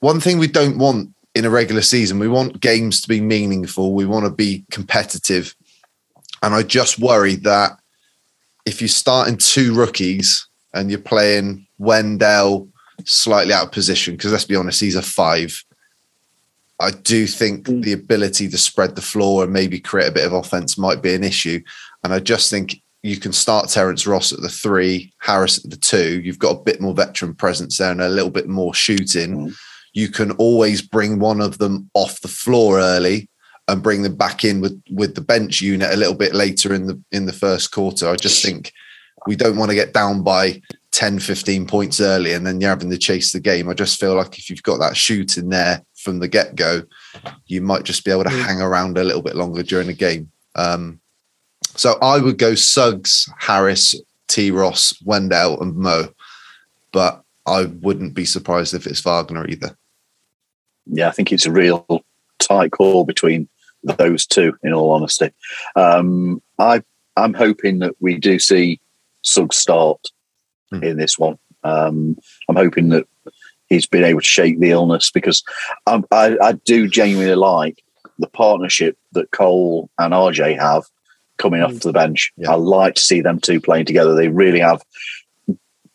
one thing we don't want in a regular season, we want games to be meaningful. We want to be competitive. And I just worry that if you're starting two rookies and you're playing Wendell slightly out of position, because let's be honest, he's a five. I do think Mm. the ability to spread the floor and maybe create a bit of offense might be an issue. And I just think you can start Terence Ross at the three, Harris at the two. You've got a bit more veteran presence there and a little bit more shooting. Mm. You can always bring one of them off the floor early and bring them back in with with the bench unit a little bit later in the in the first quarter. I just think we don't want to get down by 10, 15 points early and then you're having to chase the game. I just feel like if you've got that shoot in there from the get go, you might just be able to Mm. hang around a little bit longer during the game. Um, so I would go Suggs, Harris, T. Ross, Wendell, and Mo, but I wouldn't be surprised if it's Wagner either. Yeah, I think it's a real tight call between those two. In all honesty, um, I I'm hoping that we do see Suggs start Hmm. in this one. Um, I'm hoping that he's been able to shake the illness because I, I, I do genuinely like the partnership that Cole and RJ have coming off the bench. Yeah. I like to see them two playing together. They really have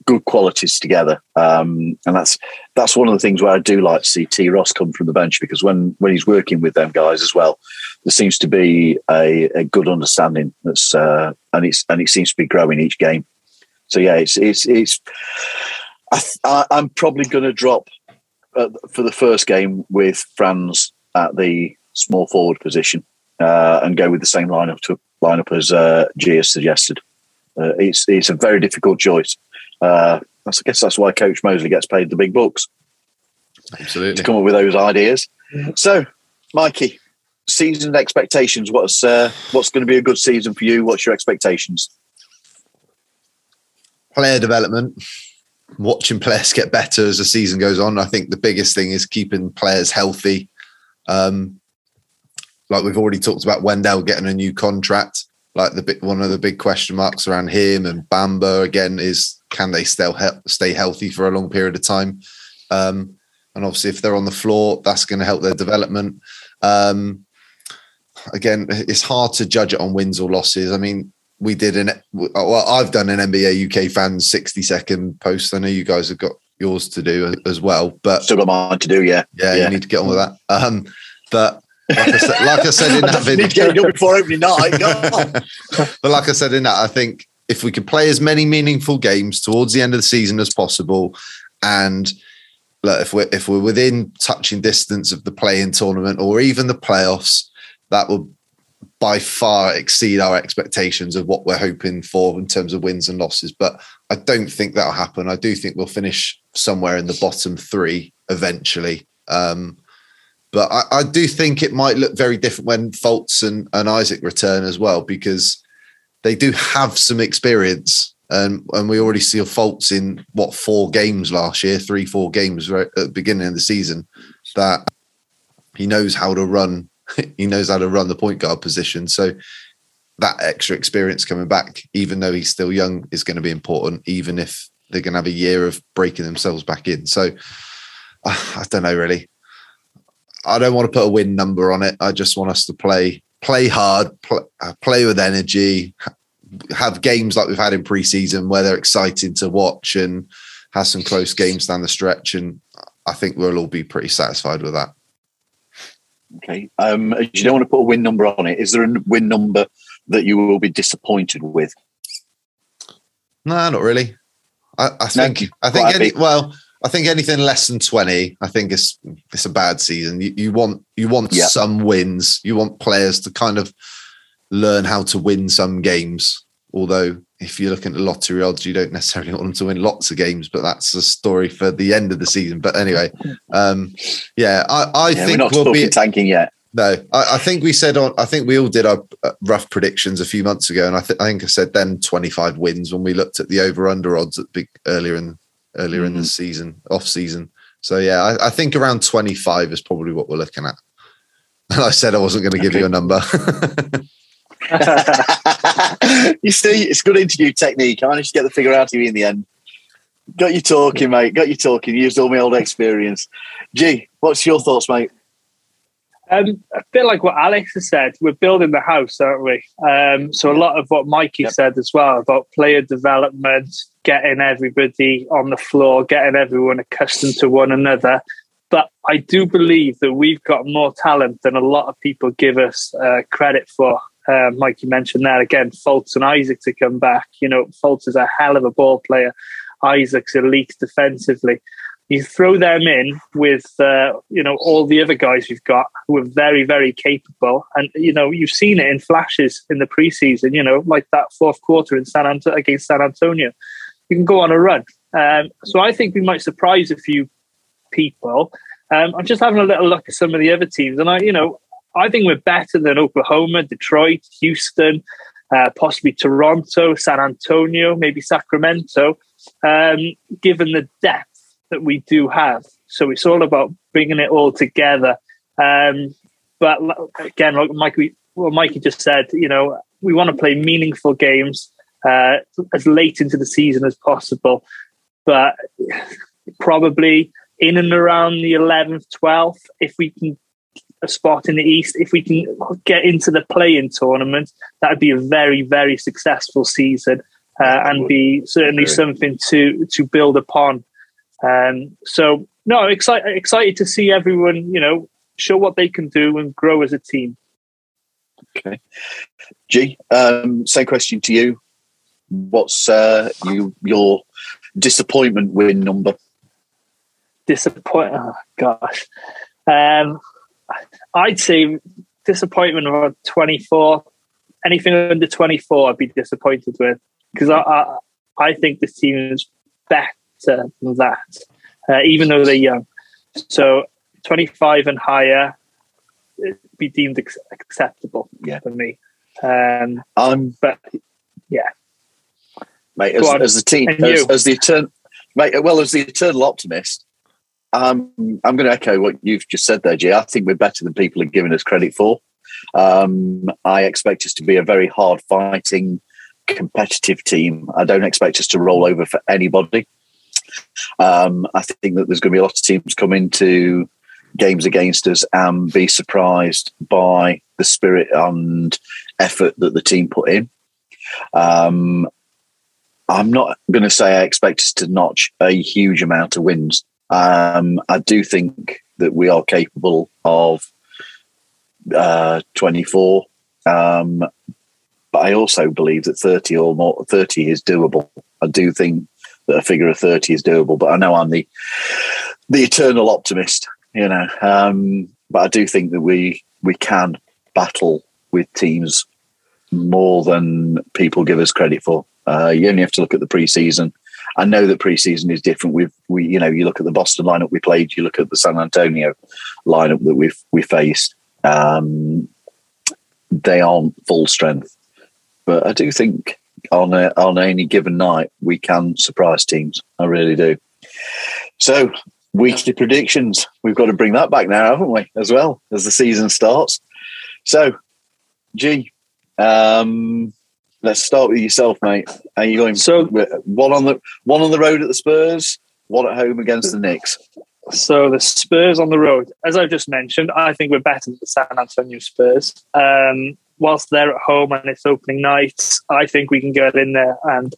good qualities together, um, and that's that's one of the things where I do like to see T Ross come from the bench because when when he's working with them guys as well, there seems to be a, a good understanding. That's uh, and it's and it seems to be growing each game. So yeah, it's it's it's. I, th- I, I'm probably going to drop uh, for the first game with Franz at the small forward position uh, and go with the same lineup to lineup as uh, G has suggested. Uh, it's it's a very difficult choice. Uh, I guess that's why Coach Mosley gets paid the big bucks Absolutely. to come up with those ideas. So, Mikey, season expectations. What's uh, what's going to be a good season for you? What's your expectations? Player development, watching players get better as the season goes on. I think the biggest thing is keeping players healthy. Um, like we've already talked about Wendell getting a new contract. Like the one of the big question marks around him and Bamba again is can they still he- stay healthy for a long period of time? Um, and obviously, if they're on the floor, that's going to help their development. Um, again, it's hard to judge it on wins or losses. I mean, we did an well, I've done an NBA UK fans 60 second post. I know you guys have got yours to do as well, but Still got mine to do, yeah. yeah, Yeah. you need to get on with that. Um, but Like I said, like I said in that just need to video, get it before opening night. But like I said in that, I think if we could play as many meaningful games towards the end of the season as possible, and look, if we're if we're within touching distance of the play-in tournament or even the playoffs, that will by far exceed our expectations of what we're hoping for in terms of wins and losses. But I don't think that'll happen. I do think we'll finish somewhere in the bottom three eventually. Um, but I, I do think it might look very different when Fultz and, and Isaac return as well, because they do have some experience. And, we already see Fultz in what four games last year, three, four games right at the beginning of the season, that he knows how to run he knows how to run the point guard position. So that extra experience coming back, even though he's still young, is going to be important, even if they're going to have a year of breaking themselves back in. So I don't know really. I don't want to put a win number on it. I just want us to play play hard, pl- uh, play with energy, have games like we've had in preseason where they're exciting to watch and have some close games down the stretch. And I think we'll all be pretty satisfied with that. Okay. Um, you don't want to put a win number on it. Is there a win number that you will be disappointed with? No, not really. I, I think I think any, well, I think anything less than twenty, I think it's it's a bad season. You, you want you want Yeah. some wins. You want players to kind of learn how to win some games. Although if you're looking at lottery odds, you don't necessarily want them to win lots of games, but that's a story for the end of the season. But anyway, um, yeah, I, I Yeah, we're think not we'll talking be tanking yet. no, I, I think we said on. I think we all did our uh, rough predictions a few months ago, and I, th- I think I said then twenty five wins when we looked at the over under odds at big earlier in earlier in the season, off season. So yeah, I, I think around twenty five is probably what we're looking at. And I said I wasn't going to give Okay. you a number. you see, it's good interview technique. I managed to get the figure out of you in the end. Got you talking, mate. Got you talking. Used all my old experience. G, what's your thoughts, mate? Um, a bit like what Alex has said, we're building the house, aren't we? Um, so a lot of what Mikey Yep. said as well about player development, getting everybody on the floor, getting everyone accustomed to one another. But I do believe that we've got more talent than a lot of people give us uh, credit for. Uh, you mentioned that. Again, Fultz and Isaac to come back. You know, Fultz is a hell of a ball player. Isaac's elite defensively. You throw them in with uh, you know all the other guys we've got who are very very capable. And you know you've seen it in flashes in the preseason you know like that fourth quarter in San Ant- against San Antonio. You can go on a run. Um, so I think we might surprise a few people. Um, I'm just having a little look at some of the other teams. And I you know I think we're better than Oklahoma Detroit Houston uh, possibly Toronto San Antonio maybe Sacramento um, given the depth that we do have. So it's all about bringing it all together. Um, but again, like Mikey, well, Mikey just said, you know, we want to play meaningful games uh, as late into the season as possible. But probably in and around the 11th, 12th, if we can a spot in the East, if we can get into the play-in tournament, that would be a very, very successful season uh, and be certainly something to to build upon. Um, so no, excited excited to see everyone, you know, show what they can do and grow as a team. Okay, G, um, same question to you. What's uh, you your disappointment win number? Disappoint. Oh gosh, um, I'd say disappointment of twenty four. Anything under twenty four, I'd be disappointed with because I, I I think this team is better than that, uh, even though they're young. So twenty five and higher be deemed ex- acceptable Yeah. for me. Um, I'm but yeah, mate as, as the team as, as the eternal mate. Well, as the eternal optimist, um, I'm going to echo what you've just said there, G. I think we're better than people are giving us credit for. Um, I expect us to be a very hard fighting, competitive team. I don't expect us to roll over for anybody. Um, I think that there's going to be a lot of teams come into games against us and be surprised by the spirit and effort that the team put in. Um, I'm not going to say I expect us to notch a huge amount of wins. Um, I do think that we are capable of uh, 24. Um, but I also believe that 30 or more, 30 is doable. I do think that a figure of 30 is doable, but I know I'm the the eternal optimist, you know. Um, but I do think that we we can battle with teams more than people give us credit for. Uh, you only have to look at the preseason. I know that preseason is different. With we, you know, you look at the Boston lineup we played. You look at the San Antonio lineup that we've we faced. Um, they aren't full strength, but I do think on a, on any given night we can surprise teams. I really do. So weekly predictions. We've got to bring that back now, haven't we? As well as the season starts. So, G, um, let's start with yourself, mate. Are you going? So- one on the one on the road at the Spurs, one at home against the Knicks. So the Spurs on the road, as I've just mentioned, I think we're better than the San Antonio Spurs. Um, whilst they're at home and it's opening night, I think we can get in there and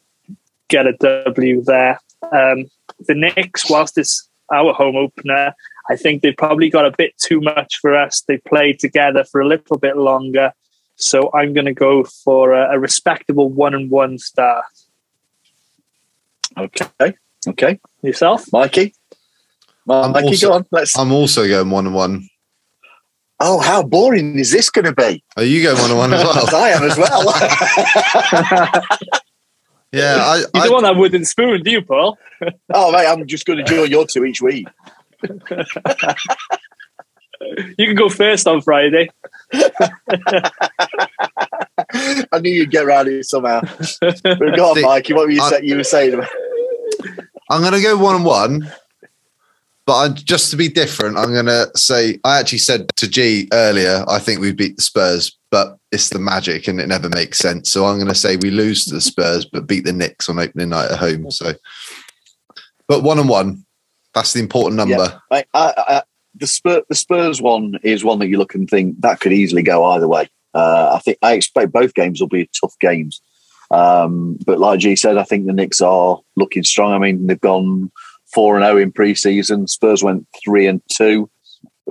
get a W there. Um, the Knicks, whilst it's our home opener, I think they've probably got a bit too much for us. They played together for a little bit longer. So I'm going to go for a, a respectable one and one start. Okay, okay, Yourself? Mikey. I'm Mikey, also- go on. Let's. I'm also going one and one. Oh, how boring is this going to be? Are you going one and one as well? I am as well. Yeah, I, You I, don't want that wooden spoon, do you, Paul? oh, mate, I'm just going to join your two each week. You can go first on Friday. I knew you'd get around it somehow. But go on, See, Mikey. What were you, I- say, you were saying? I'm going to go one and one. But I, just to be different, I'm going to say I actually said to G earlier, I think we beat the Spurs, but it's the Magic and it never makes sense. So I'm going to say we lose to the Spurs, but beat the Knicks on opening night at home. So, but one and one, that's the important number. I, I, I, the, Spur, the Spurs one is one that you look and think that could easily go either way. Uh, I think I expect both games will be tough games. Um, but like G said, I think the Knicks are looking strong. I mean, they've gone four and zero in preseason. Spurs went three and two.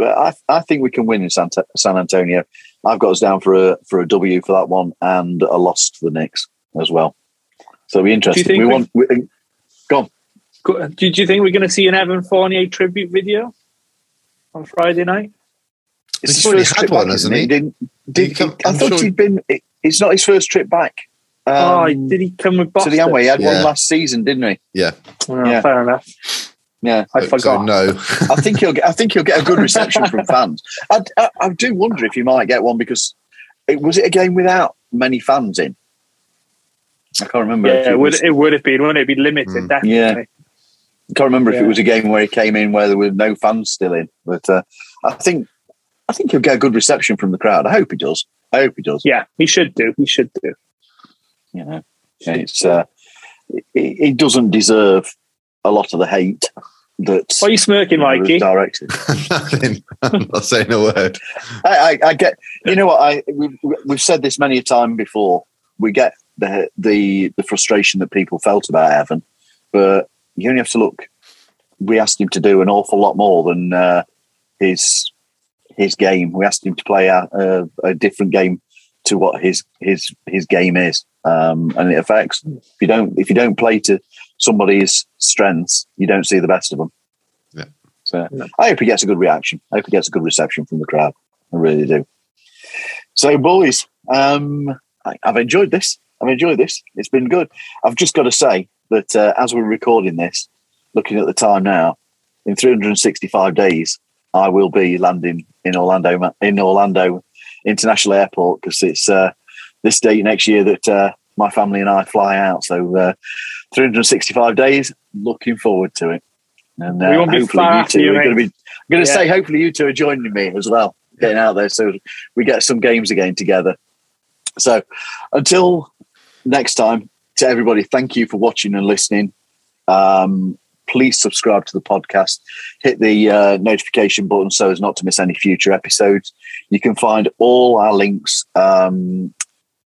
I, I think we can win in San, San Antonio. I've got us down for a for a W for that one and a loss to the Knicks as well. So it'll be interesting. we we- want. We, go on. Do do you think we're going to see an Evan Fournier tribute video on Friday night? It's He's his first had trip one, back, hasn't he? he? Didn't, did, he come- I I'm thought sure- he'd been. it- It's not his first trip back. oh, Um, did he come with to Boston? the Amway. He had Yeah. one last season, didn't he? Yeah. Oh, Yeah. Fair enough. Yeah. I So- forgot. So no. I think he'll get. I think he'll get a good reception from fans. I, I, I do wonder if he might get one because it was it a game without many fans in. I can't remember. Yeah, it would, it would have been, wouldn't it? It'd be limited, Mm. definitely. Yeah. I can't remember if it was a game where he came in where there were no fans still in. But uh, I think I think he'll get a good reception from the crowd. I hope he does. I hope he does. Yeah, he should do. He should do. You know, it's uh, he, he doesn't deserve a lot of the hate that Why are you smirking, was Mikey? directed. Nothing. I'm not saying a word. I, I, I get. You know what? I we've, we've said this many a time before. We get the the the frustration that people felt about Evan, but you only have to look. We asked him to do an awful lot more than uh, his his game. We asked him to play a, a, a different game to what his his his game is, um, and it affects. If you don't if you don't play to somebody's strengths, you don't see the best of them. Yeah. So No. I hope he gets a good reaction. I hope he gets a good reception from the crowd. I really do. So, boys, um, I, I've enjoyed this. I've enjoyed this. It's been good. I've just got to say that uh, as we're recording this, looking at the time now, in 365 days, I will be landing in Orlando in Orlando International Airport because it's uh, this date next year that uh, my family and I fly out. So, uh, 365 days. Looking forward to it. And uh, We won't be hopefully you two are going to be. I'm going to Yeah. say, hopefully you two are joining me as well, getting out there, so we get some games again together. So, until next time, to everybody, thank you for watching and listening. Um, please subscribe to the podcast. Hit the uh, notification button so as not to miss any future episodes. You can find all our links um,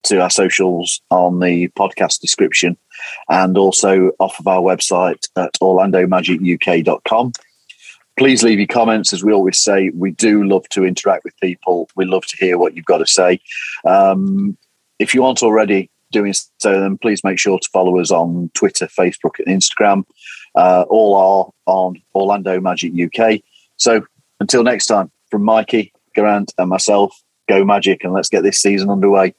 to our socials on the podcast description and also off of our website at orlandomagicuk.com. please leave your comments. As we always say, we do love to interact with people. We love to hear what you've got to say. Um, if you aren't already doing so, then please make sure to follow us on Twitter, Facebook, and Instagram. Uh, all are on Orlando Magic UK. So until next time, from Mikey, Grant, and myself, go Magic, and let's get this season underway.